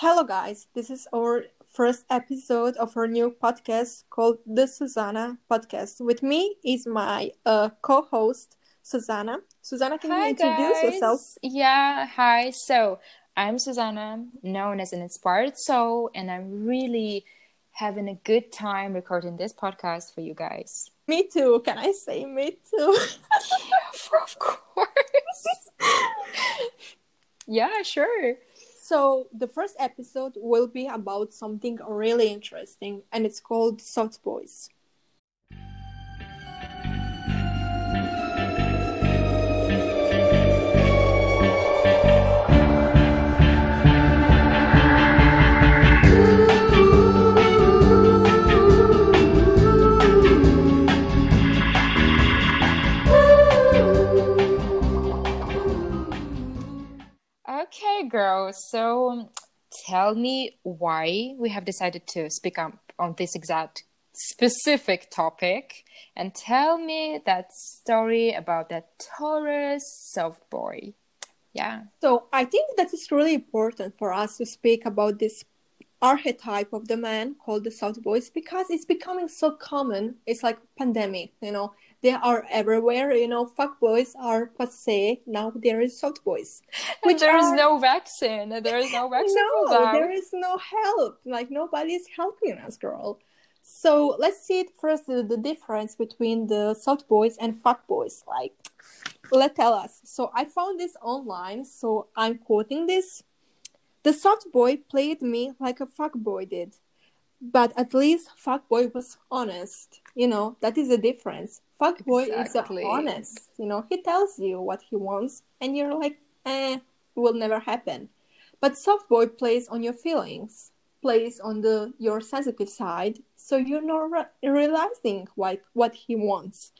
Hello, guys. This is our first episode of our new podcast called The Susanna Podcast. With me is my uh, co host, Susanna. Susanna, can Hi, you introduce guys. yourself? Yeah, hi. So I'm Susanna, known as an inspired soul, and I'm really having a good time recording this podcast for you guys. Me too. Can I say me too? of course. yeah, sure. So, the first episode will be about something really interesting, and it's called Soft Boys. Girls. So tell me why we have decided to speak up on this exact specific topic and tell me that story about that Taurus soft boy. Yeah. So I think that it's really important for us to speak about this archetype of the man called the Soft Boys because it's becoming so common. It's like pandemic, you know. They are everywhere, you know. Fuck boys are passe. Now there is soft Boys, Which there is are- no vaccine. There is no vaccine no, there is no help. Like nobody is helping us, girl. So let's see it first the, the difference between the soft Boys and Fuck Boys. Like, let tell us. So I found this online. So I'm quoting this. The soft boy played me like a fuck boy did, but at least fuck boy was honest. You know that is the difference. Fuck boy Exactly. is uh, honest. You know he tells you what he wants, and you're like, eh, will never happen. But soft boy plays on your feelings, plays on the your sensitive side, so you're not re- realizing like what he wants.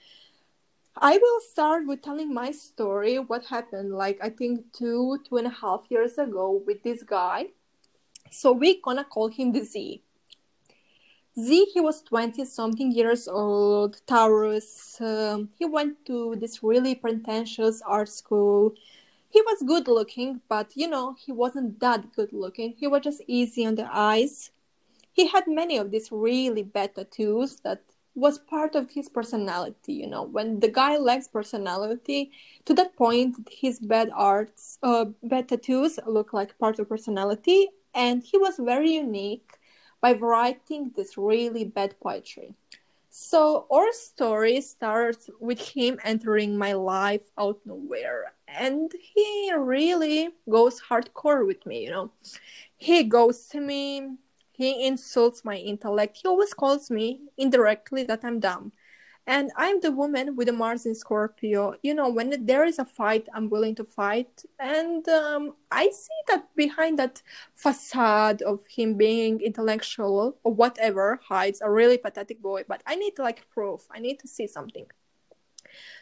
I will start with telling my story. What happened, like I think two, two and a half years ago with this guy. So we gonna call him the Z. Z, he was twenty something years old, Taurus. Um, he went to this really pretentious art school. He was good looking, but you know he wasn't that good looking. He was just easy on the eyes. He had many of these really bad tattoos that was part of his personality you know when the guy lacks personality to that point his bad arts uh, bad tattoos look like part of personality and he was very unique by writing this really bad poetry so our story starts with him entering my life out nowhere and he really goes hardcore with me you know he goes to me he insults my intellect. He always calls me indirectly that I'm dumb. And I'm the woman with the Mars in Scorpio. You know, when there is a fight, I'm willing to fight. And um, I see that behind that facade of him being intellectual or whatever hides a really pathetic boy. But I need like proof. I need to see something.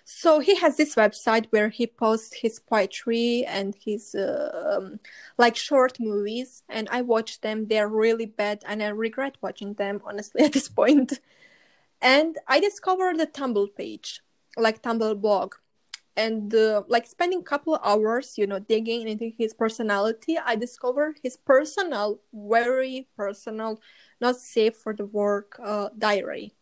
So he has this website where he posts his poetry and his um, like short movies, and I watch them. They're really bad, and I regret watching them honestly at this point. And I discovered the Tumblr page, like Tumblr blog, and uh, like spending a couple hours, you know, digging into his personality. I discovered his personal, very personal, not safe for the work uh, diary.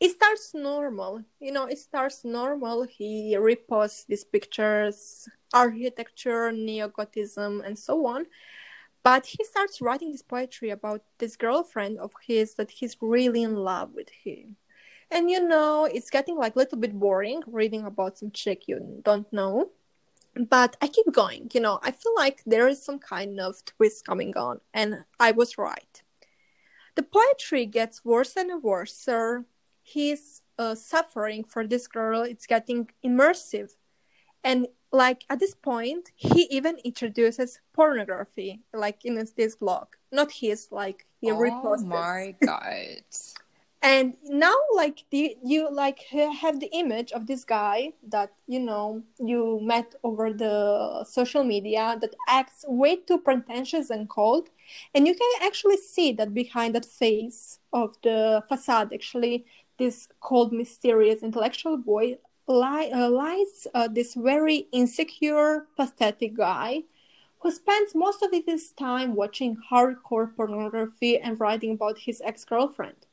It starts normal you know it starts normal. He reposts these pictures architecture neo-gotism and so on but he starts writing this poetry about this girlfriend of his that he's really in love with him. And you know it's getting like a little bit boring reading about some chick you don't know. But i keep going you know i feel like there is some kind of twist coming on. And i was right. The poetry gets worse and worse sir. He's uh, suffering for this girl. It's getting immersive. And like at this point he even introduces pornography like in his- this blog not his like he oh reposts my god. and now like the, you like have the image of this guy that you know you met over the social media that acts way too pretentious and cold. And you can actually see that behind that face of the facade actually this cold mysterious intellectual boy li- uh, lies uh, this very insecure pathetic guy who spends most of his time watching hardcore pornography and writing about his ex girlfriend.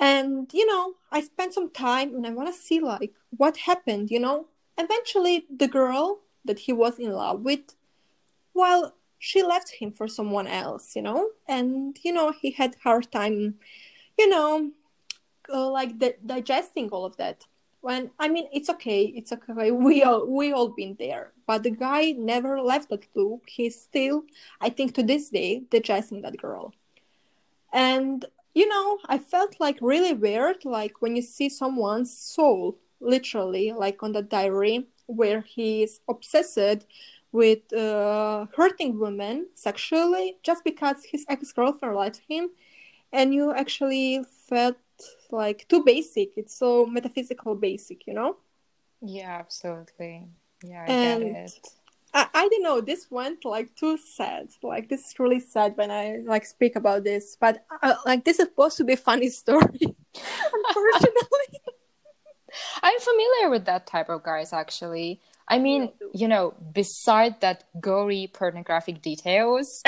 And, you know, I spent some time and I want to see, like, what happened, you know? Eventually, the girl that he was in love with, well, she left him for someone else, you know? And, you know, he had hard time, you know, uh, like di- digesting all of that when i mean it's okay it's okay. We all we all been there. But the guy never left that loop he's still i think to this day digesting that girl. And you know i felt like really weird like when you see someone's soul literally like on the diary where he's obsessed with uh, hurting women sexually just because his ex-girlfriend left him. And you actually felt like too basic. It's so metaphysical basic, you know? Yeah, absolutely. Yeah, I And- get it. I, I don't know. This went like too sad. Like this is really sad when I like speak about this. But uh, like this is supposed to be a funny story. Unfortunately, familiar with that type of guys actually. I mean, you know, beside that gory pornographic details,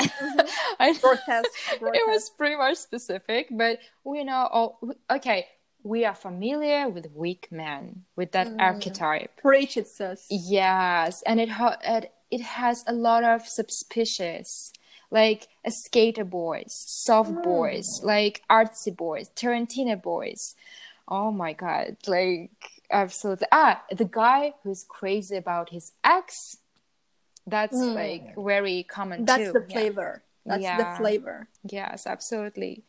I grotesque. it was pretty much specific, but we know all okay, we are familiar with weak men, with that Mm. archetype. preach it, sis. Yes, and it ha- it, it has a lot of suspicious, like a skater boys, soft Mm. boys, like artsy boys, Tarantino boys. Oh my god, like absolutely. Ah, the guy who's crazy about his ex. That's Mm. like very common That's too. the Yeah. flavor. That's Yeah. the flavor. Yes, absolutely.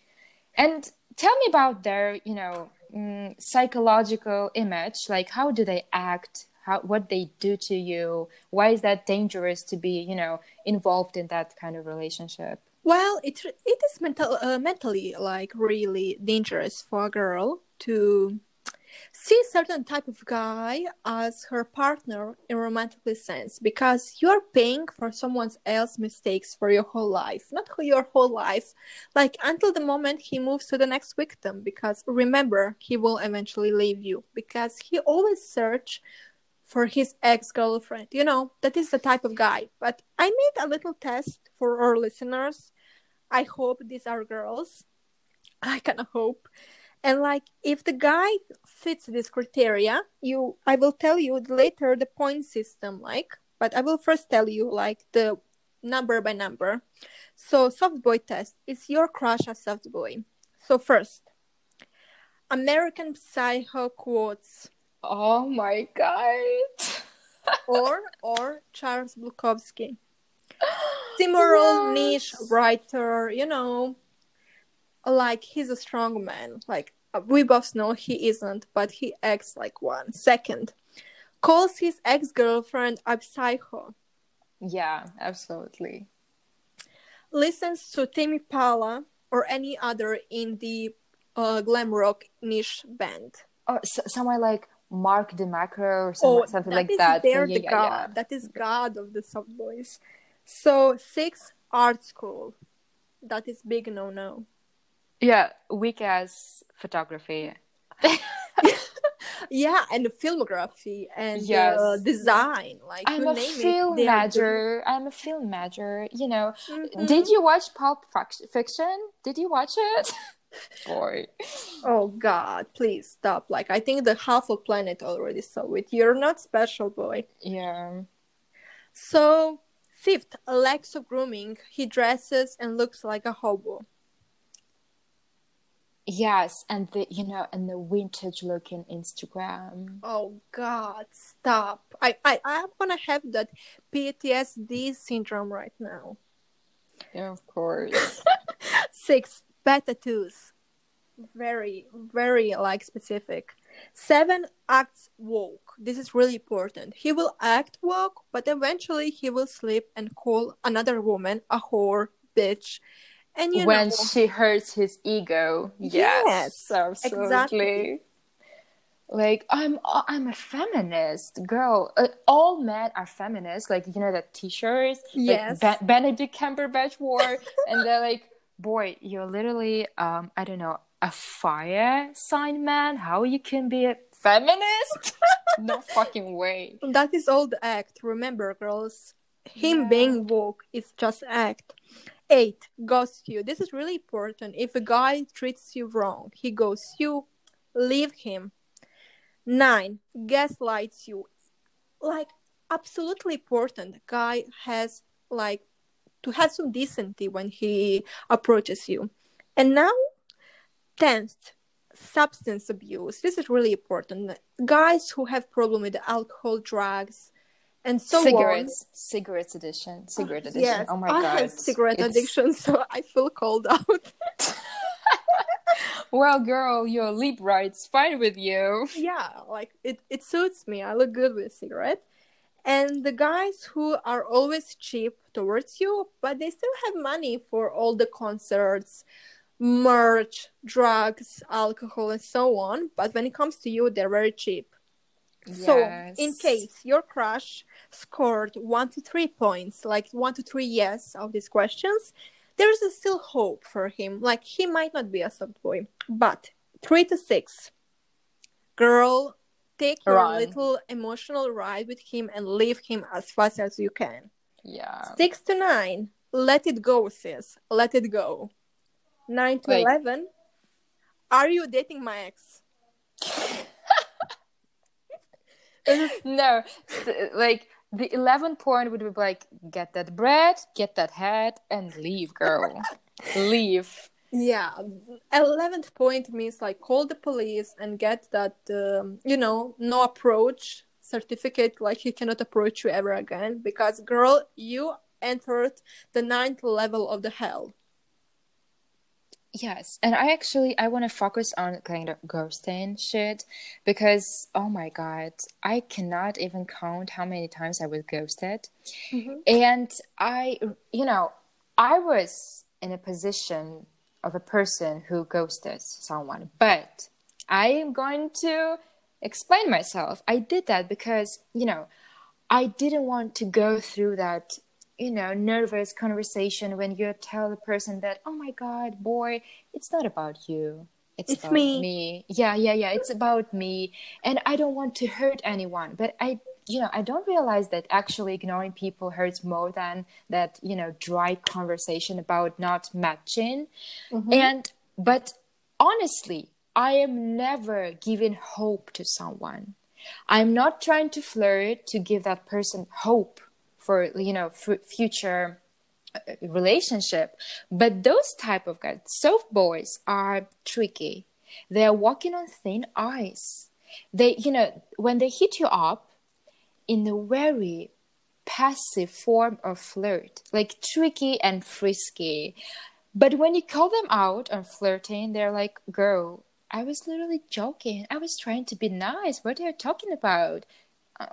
And tell me about their, you know, mm, psychological image. Like, how do they act? How what they do to you? Why is that dangerous to be, you know, involved in that kind of relationship? Well, it it is mental uh, mentally like really dangerous for a girl to see certain type of guy as her partner in romantically sense because you're paying for someone else's mistakes for your whole life not for your whole life. Like until the moment he moves to the next victim because remember he will eventually leave you because he always search for his ex-girlfriend. You know that is the type of guy. But i made a little test for our listeners. I hope these are girls. I kind of hope and like if the guy fits this criteria you i will tell you later the point system like but i will first tell you like the number by number. So soft boy test is your crush a soft boy. So first american psycho quotes. Oh my god. or or charles bukowski. Immoral niche writer you know like he's a strong man. Like we both know he isn't but he acts like one. Second calls his ex-girlfriend a psycho. Yeah, absolutely. listens to Tame Impala or any other indie uh, glam rock niche band. Or s- someone like Mac DeMarco or some, something Oh, that like is that. there yeah, the yeah, god. that is god of the soft boys. So six art school. That is big no no yeah. Weak ass photography. yeah and the filmography and Yes. uh, design like I'm a film it major. I'm a film major. You know, Mhm. did you watch Pulp Fiction? Did you watch it? Boy. oh god please stop like i think the half of planet already saw it you're not special boy Yeah. so fifth lacks of grooming he dresses and looks like a hobo Yes, and the you know, and the vintage looking Instagram. oh god stop i i i'm gonna have that ptsd syndrome right now Yeah, of course. Six, bad tattoos. Very, very like specific. Seven, acts woke. This is really important. He will act woke, but eventually he will sleep and call another woman a whore, bitch. And you when know, she hurts his ego. Yes, Yes, absolutely. exactly. Like I'm, I'm a feminist girl. Uh, all men are feminists. Like you know that T-shirts. Yes. Like Be- Benedict Cumberbatch wore, and they're like, "Boy, you're literally, um, I don't know, a fire sign man. How you can be a feminist? no fucking way." that is all the act. Remember, girls, him Yeah. being woke is just act. Eight, ghost you. This is really important. If a guy treats you wrong, he ghosts you, leave him. Nine, gaslights you. Like, absolutely important. Guy has, like, to have some decency when he approaches you. And now, tenth, substance abuse. This is really important. Guys who have problem with alcohol, drugs, and so on. cigarettes, cigarettes edition, ah, cigarette edition. Yes, oh my I god, have cigarette It's- addiction, so I feel called out. Well, girl, your Libra, it's fine with you. yeah, like it, it suits me. I look good with cigarette. And the guys who are always cheap towards you, but they still have money for all the concerts, merch, drugs, alcohol, and so on. But when it comes to you, they're very cheap. So, in case your crush scored one to three points, like one to three yes of these questions, there is still hope for him. Like he might not be a soft boy, but three to six, girl, take your Run. little emotional ride with him and leave him as fast as you can. yeah, Six to nine, let it go, sis. Let it go. Nine to Like- eleven, are you dating my ex? No, like the 11th point would be like, get that bread, get that hat, and leave, girl. leave. Yeah, eleventh point means like call the police and get that um, you know no approach certificate. Like he cannot approach you ever again because girl, you entered the ninth level of the hell. Yes, and I actually I want to focus on kind of ghosting shit because oh my god, I cannot even count how many times I was ghosted. Mm-hmm. And I, you know, I was in a position of a person who ghosted someone, but I am going to explain myself. I did that because, you know, I didn't want to go through that, you know, nervous conversation when you tell the person that, oh my God, boy, it's not about you. It's, It's about me." me. Yeah, yeah, yeah. It's about me. And I don't want to hurt anyone. But I, you know, I don't realize that actually ignoring people hurts more than that, you know, dry conversation about not matching. Mm-hmm. And, but honestly, I am never giving hope to someone. I'm not trying to flirt to give that person hope for, you know, f- future uh, relationship. But those type of guys soft boys are tricky. They're walking on thin ice. They you know when they hit you up in a very passive form of flirt like tricky and frisky. But when you call them out on flirting they're like girl i was literally joking. I was trying to be nice. What are you talking about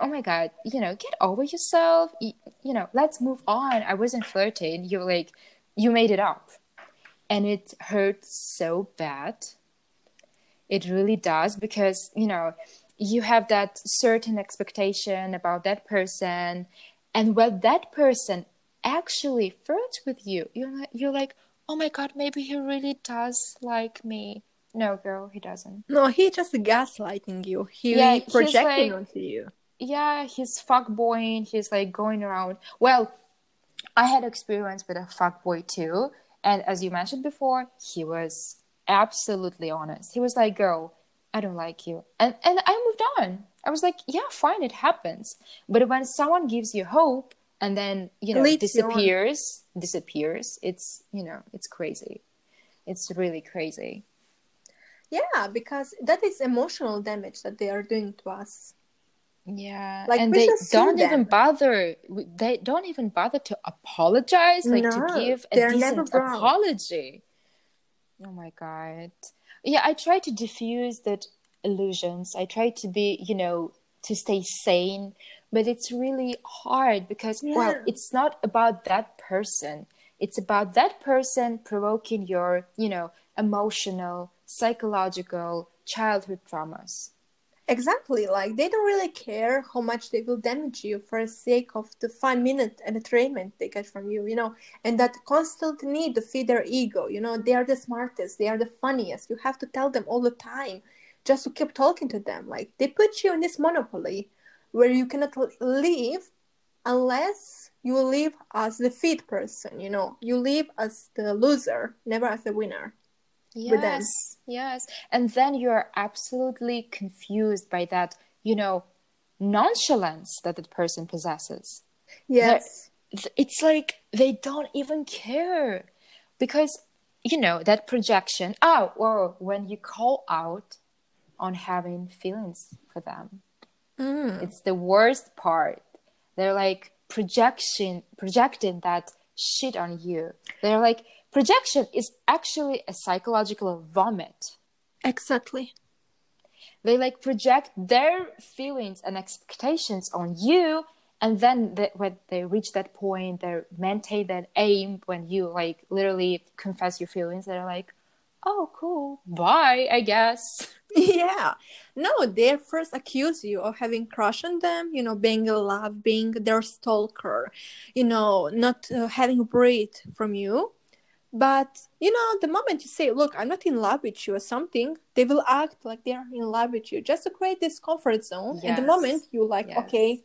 oh my god you know get over yourself. You, you know let's move on. I wasn't flirting. You're like you made it up. And it hurts so bad. It really does because you know you have that certain expectation about that person. And when that person actually flirts with you you're like, you're like oh my god maybe he really does like me. No girl he doesn't. No, he just gaslighting you. He Yeah, he's projecting like- onto you. Yeah, he's fuckboying. He's like going around. Well, I had experience with a fuckboy too, and as you mentioned before, he was absolutely honest. He was like, "Girl, I don't like you," and and I moved on. I was like, "Yeah, fine, it happens." But when someone gives you hope and then you know Leads you disappears, disappears, it's you know it's crazy. It's really crazy. Yeah, because that is emotional damage that they are doing to us. Yeah, Like, and they don't even them. bother. They don't even bother to apologize, like to give a decent apology. Oh my god! Yeah, I try to diffuse that illusions. I try to be, you know, to stay sane, but it's really hard because, well, it's not about that person. It's about that person provoking your, you know, emotional, psychological childhood traumas. Exactly, like they don't really care how much they will damage you for the sake of the five minute entertainment they get from you, you know, and that constant need to feed their ego, you know, they are the smartest, they are the funniest. You have to tell them all the time just to keep talking to them. Like they put you in this monopoly where you cannot leave unless you leave as the feed person, you know, you leave as the loser, never as the winner. Yes, yes. And then you're absolutely confused by that, you know, nonchalance that that person possesses. Yes. It's like they don't even care because, you know, that projection. Oh, well when you call out on having feelings for them, Mm. it's the worst part. They're like projection, projecting that shit on you. They're like, projection is actually a psychological vomit. Exactly. they like project their feelings and expectations on you and then the, when they reach that point they maintain that aim when you like literally confess your feelings they're like oh cool bye i guess Yeah. No, they first accuse you of having crush on them, you know, being in love, being their stalker, you know, not uh, having breathe from you. But, you know, the moment you say, look, I'm not in love with you or something, they will act like they're in love with you just to create this comfort zone. And the moment you like, Yes. okay,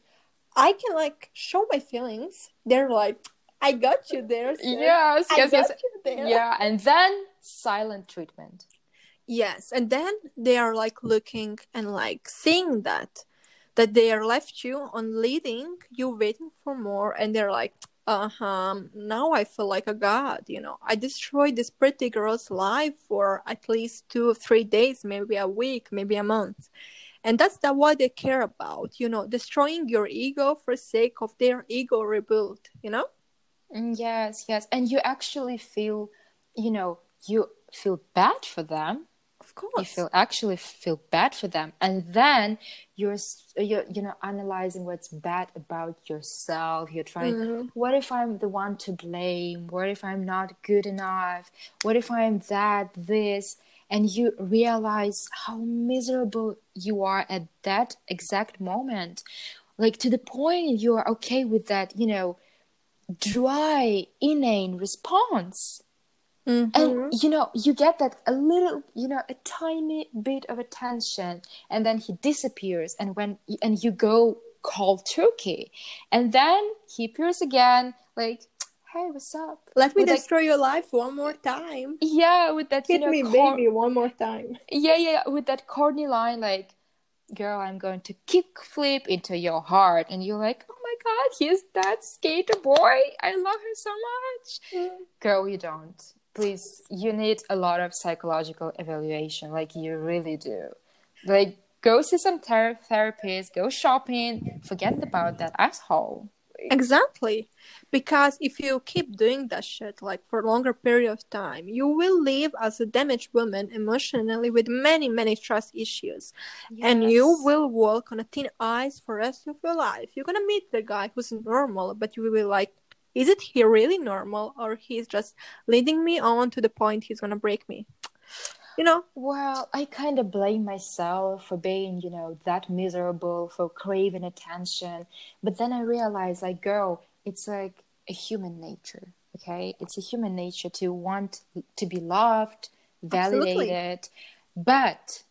I can like show my feelings, they're like, I got you there. sis. yes I yes got yes you there. yeah and then silent treatment Yes, and then they are like looking and like seeing that that they are left you on leading, you waiting for more, and they're like, uh huh. Now I feel like a god. You know, I destroyed this pretty girl's life for at least two or three days, maybe a week, maybe a month, and that's the what they care about. You know, destroying your ego for sake of their ego rebuild. You know. Mm, yes yes and you actually feel you know you feel bad for them course. you feel actually feel bad for them. And then you're you're you know analyzing what's bad about yourself. You're trying Mhm. what if i'm the one to blame? What if i'm not good enough? What if i'm that this? And you realize how miserable you are at that exact moment. Like to the point you are okay with that you know dry inane response Mhm. and you know you get that a little you know a tiny bit of attention and then he disappears and when and you go cold turkey. And then he appears again like hey what's up? Let me With, like- destroy your life one more time. yeah with that Hit you know me, cor- baby, one more time. yeah yeah with that corny line like girl i'm going to kick flip into your heart. And you're like oh my god he's that skater boy. I love her so much. Girl you don't please you need a lot of psychological evaluation like you really do like go see some ther- therapist go shopping forget about that asshole Exactly. Because if you keep doing that shit like for a longer period of time, you will live as a damaged woman emotionally with many, many trust issues. And you will walk on a thin ice for the rest of your life. You're gonna meet the guy who's normal, but you will be like, is it he really normal or he's just leading me on to the point he's gonna break me? You know? Well, I kind of blame myself for being, you know, that miserable, for craving attention. But then I realized, like, girl, it's like a human nature, okay? It's a human nature to want to be loved, Absolutely. validated. But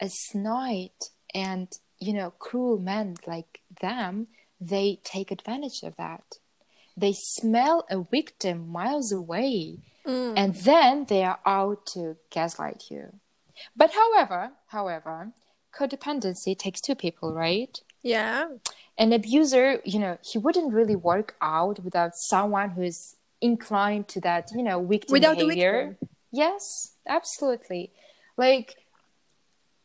a snide and, you know, cruel men like them, they take advantage of that. They smell a victim miles away Mm. and then they are out to gaslight you. But however, however, codependency takes two people, right? Yeah. An abuser, you know, he wouldn't really work out without someone who's inclined to that, you know, victim Without the behavior. victim. Yes, absolutely. Like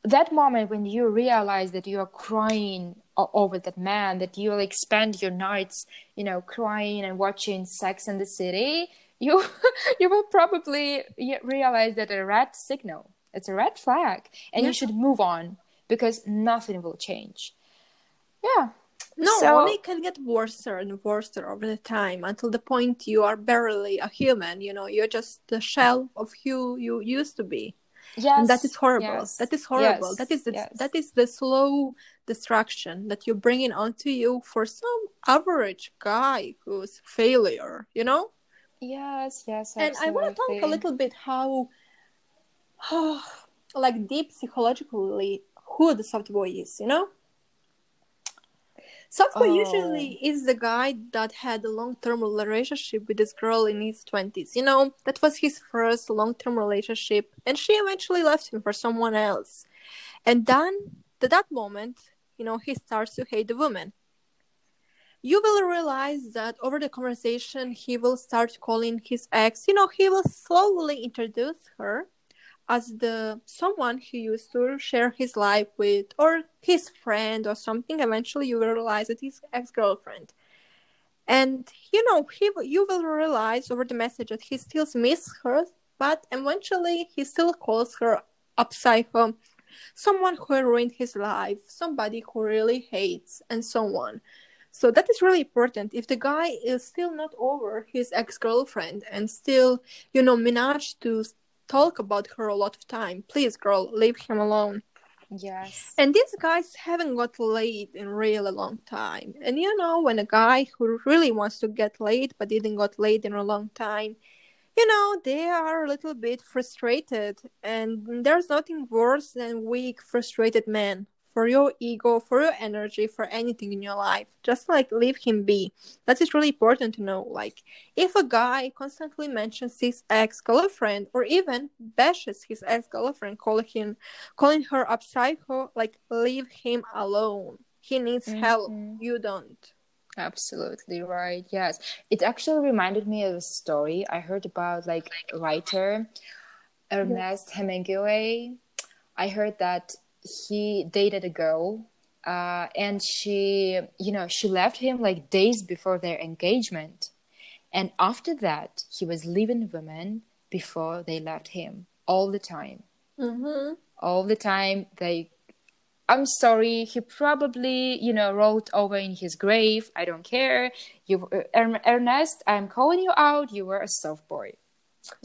that moment when you realize that you are crying over that man, that you like spend your nights, you know, crying and watching Sex and the City, you you will probably realize that a red signal. It's a red flag, and Yeah. you should move on because nothing will change. Yeah. No, So- only it can get worse and worse over the time until the point you are barely a human. You know, you're just the shell of who you used to be, Yes. and that is horrible. yes, That is horrible. yes, That is the yes. that is the slow destruction that you're bringing onto you for some average guy who's failure. You know, Yes, yes, and I want to talk a absolutely. little bit how, like deep psychologically who the soft boy is. You know. Softboy Oh. usually is the guy that had a long-term relationship with this girl in his 20s. You know, that was his first long-term relationship, and she eventually left him for someone else. And then, at that moment, you know, he starts to hate the woman. You will realize that over the conversation, he will start calling his ex. You know, he will slowly introduce her as the someone he used to share his life with or his friend or something eventually you will realize that he's ex-girlfriend. And you know he you will realize over the message that he still misses her but eventually he still calls her psycho someone who ruined his life somebody who really hates and so on. So that is really important. If the guy is still not over his ex-girlfriend and still you know manage to talk about her a lot of time. Please, girl, leave him alone. Yes. And these guys haven't got laid in really long time. And you know, when a guy who really wants to get laid but didn't got laid in a long time, you know, they are a little bit frustrated. And there's nothing worse than weak, frustrated men. For your ego, for your energy, for anything in your life. Just like leave him be. That is really important to know. Like, if a guy constantly mentions his ex girlfriend or even bashes his ex girlfriend, calling him, calling her a psycho, like leave him alone. He needs help. Mhm. You don't. Absolutely right. Yes. It actually reminded me of a story I heard about like writer Ernest Hemingway. I heard that he dated a girl uh, and she, you know, she left him like days before their engagement. And after that, he was leaving women before they left him all the time. Mm-hmm. All the time they I'm sorry. He probably, you know, wrote over in his grave. I don't care. You, Ernest, I'm calling you out. You were a soft boy.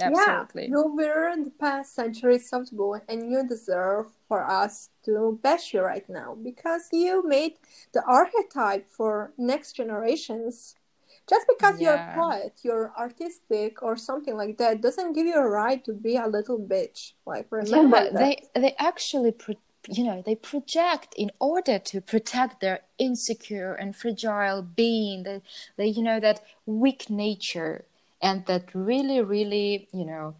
Absolutely. Yeah, you were in the past century soft and you deserve for us to bash you right now because you made the archetype for next generations. Just because you're a poet, you're artistic, or something like that, doesn't give you a right to be a little bitch. Like remember yeah, that. they they actually, pro- you know, they project in order to protect their insecure and fragile being. That they, you know, that weak nature and that really, really, you know,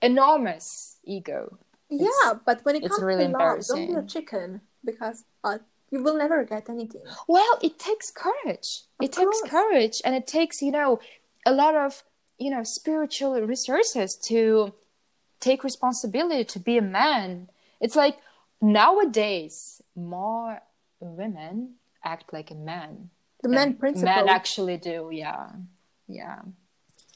enormous ego. yeah, but when it it's comes really to love, don't be a chicken because uh, you will never get anything. Well, it takes courage. Of it takes courage and it takes, you know, a lot of, you know, spiritual resources to take responsibility to be a man. It's like nowadays more women act like a man. The man principle. Men actually do, yeah. Yeah.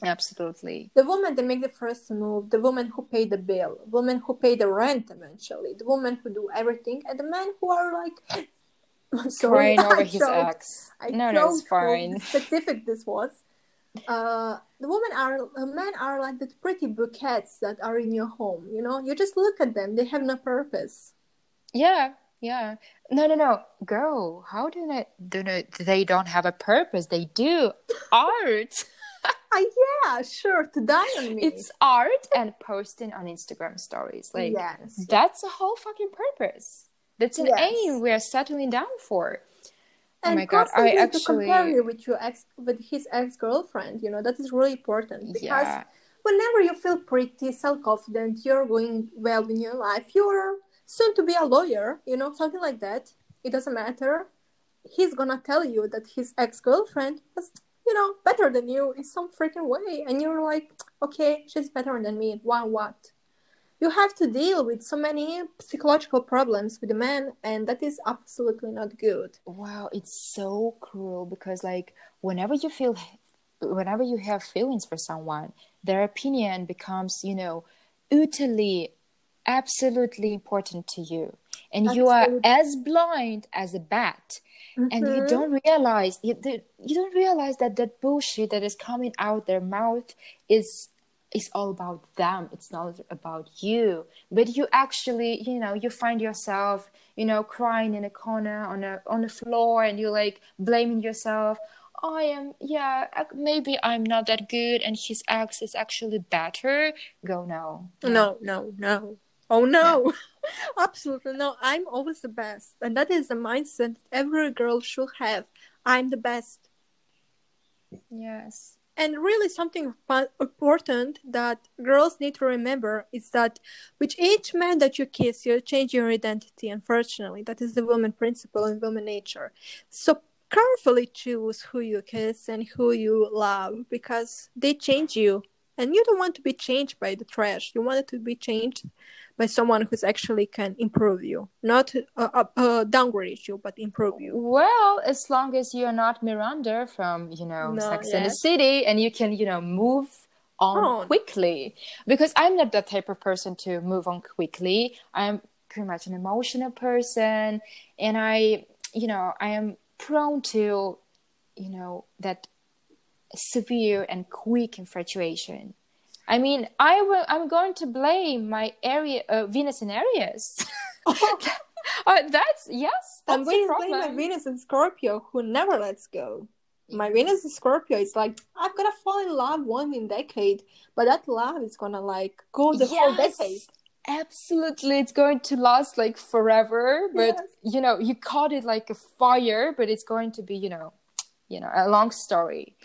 Absolutely. the woman that make the first move, the woman who pay the bill, woman who pay the rent eventually, the woman who do everything, and the men who are like Crying over I his choked. ex. I no, no, it's fine. Specific this was. Uh, the women are, uh, men are like the pretty bouquets that are in your home. You know, you just look at them; they have no purpose. Yeah, yeah. No, no, no. Girl, how do they do they, they don't have a purpose? They do. Art. Ah, yeah, sure, to die on me. it's art and posting on Instagram stories. Like yes, that's a whole fucking purpose. That's an Yes. aim we're settling down for. Oh and my God, I constantly to compare actually- you with your ex, with his ex girlfriend. You know that is really important because Yeah. whenever you feel pretty self confident, you're going well in your life. You're soon to be a lawyer. You know something like that. It doesn't matter. He's gonna tell you that his ex girlfriend was, you know, better than you in some freaking way, and you're like, okay, she's better than me. Why what? You have to deal with so many psychological problems with a man, and that is absolutely not good. Wow, it's so cruel because like whenever you feel whenever you have feelings for someone, their opinion becomes, you know, utterly absolutely important to you. And you are as blind as a bat. And you Mhm. don't realize you, you don't realize that that bullshit that is coming out their mouth is is all about them. It's not about you. But you actually you know you find yourself you know crying in a corner on a on the floor and you're like blaming yourself. I am yeah maybe i'm not that good and his ex is actually better. Go no No, no, no. Oh no, absolutely no. I'm always the best, and that is the mindset every girl should have. I'm the best. Yes. And really, something important that girls need to remember is that with each man that you kiss, you change your identity. Unfortunately, that is the woman principle and woman nature. So carefully choose who you kiss and who you love because they change you and you don't want to be changed by the trash you want it to be changed by someone who's actually can improve you. Not uh, uh, uh, downgrade you but improve you. Well as long as you're not miranda from you know no, sex and the city and you can you know move on oh. quickly. Because i'm not that type of person to move on quickly. I'm pretty much an emotional person. And i you know i am prone to you know that severe and quick infatuation. I mean, I will. I'm going to blame my area, uh, Venus and Aries. oh. uh, that's yes. That's I'm going to blame my Venus and Scorpio, who never lets go. My Venus and Scorpio is like I'm gonna fall in love one in decade, but that love is gonna like go the yes. whole decade. Absolutely, it's going to last like forever. But yes. you know, you caught it like a fire, but it's going to be, you know, you know, a long story.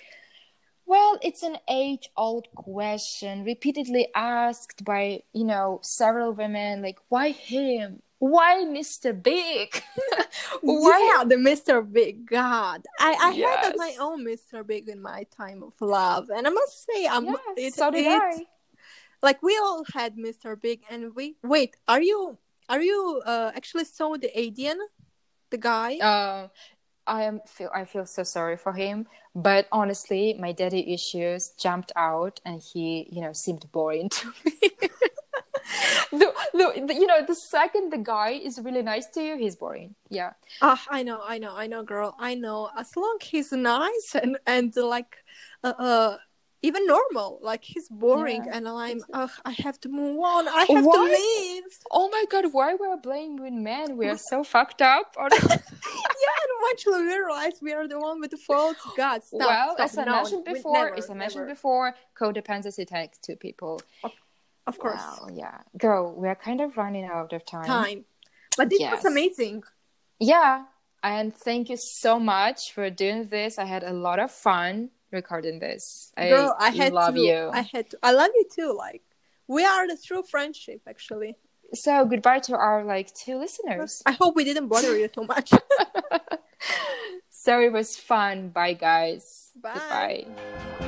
Well, it's an age old question, repeatedly asked by, you know, several women like, why him? Why Mr. Big? why? Yeah, the Mr. Big. God, I, I yes. had my own Mr. Big in my time of love, and I must say, I'm. Yes, it, so did it, I. Like we all had Mr. Big, and we wait. Are you are you uh, actually saw the Aidan, the guy? Uh, I am feel I feel so sorry for him, but honestly, my daddy issues jumped out, and he, you know, seemed boring to me. the, the, the, you know, the second the guy is really nice to you, he's boring. Yeah. Ah, uh, I know, I know, I know, girl. I know. As long he's nice and and like, uh, uh even normal. Like he's boring, yeah. and I'm, oh, I have to move on. I have why? to leave. Oh my god, why we're blaming men? We are so fucked up. yeah, and eventually we realize we are the one with the fault. God, stop. Well, stop. as I no, mentioned before, never, as I mentioned never. before, codependency takes two people. Of, of course. Well, yeah, girl, we are kind of running out of time. Time, but this yes. was amazing. Yeah, and thank you so much for doing this. I had a lot of fun recording this. Girl, I, I had love to, you. I had to. I love you too. Like we are the true friendship, actually. So goodbye to our like two listeners. I hope we didn't bother you too much. so it was fun. Bye, guys. Bye. Goodbye.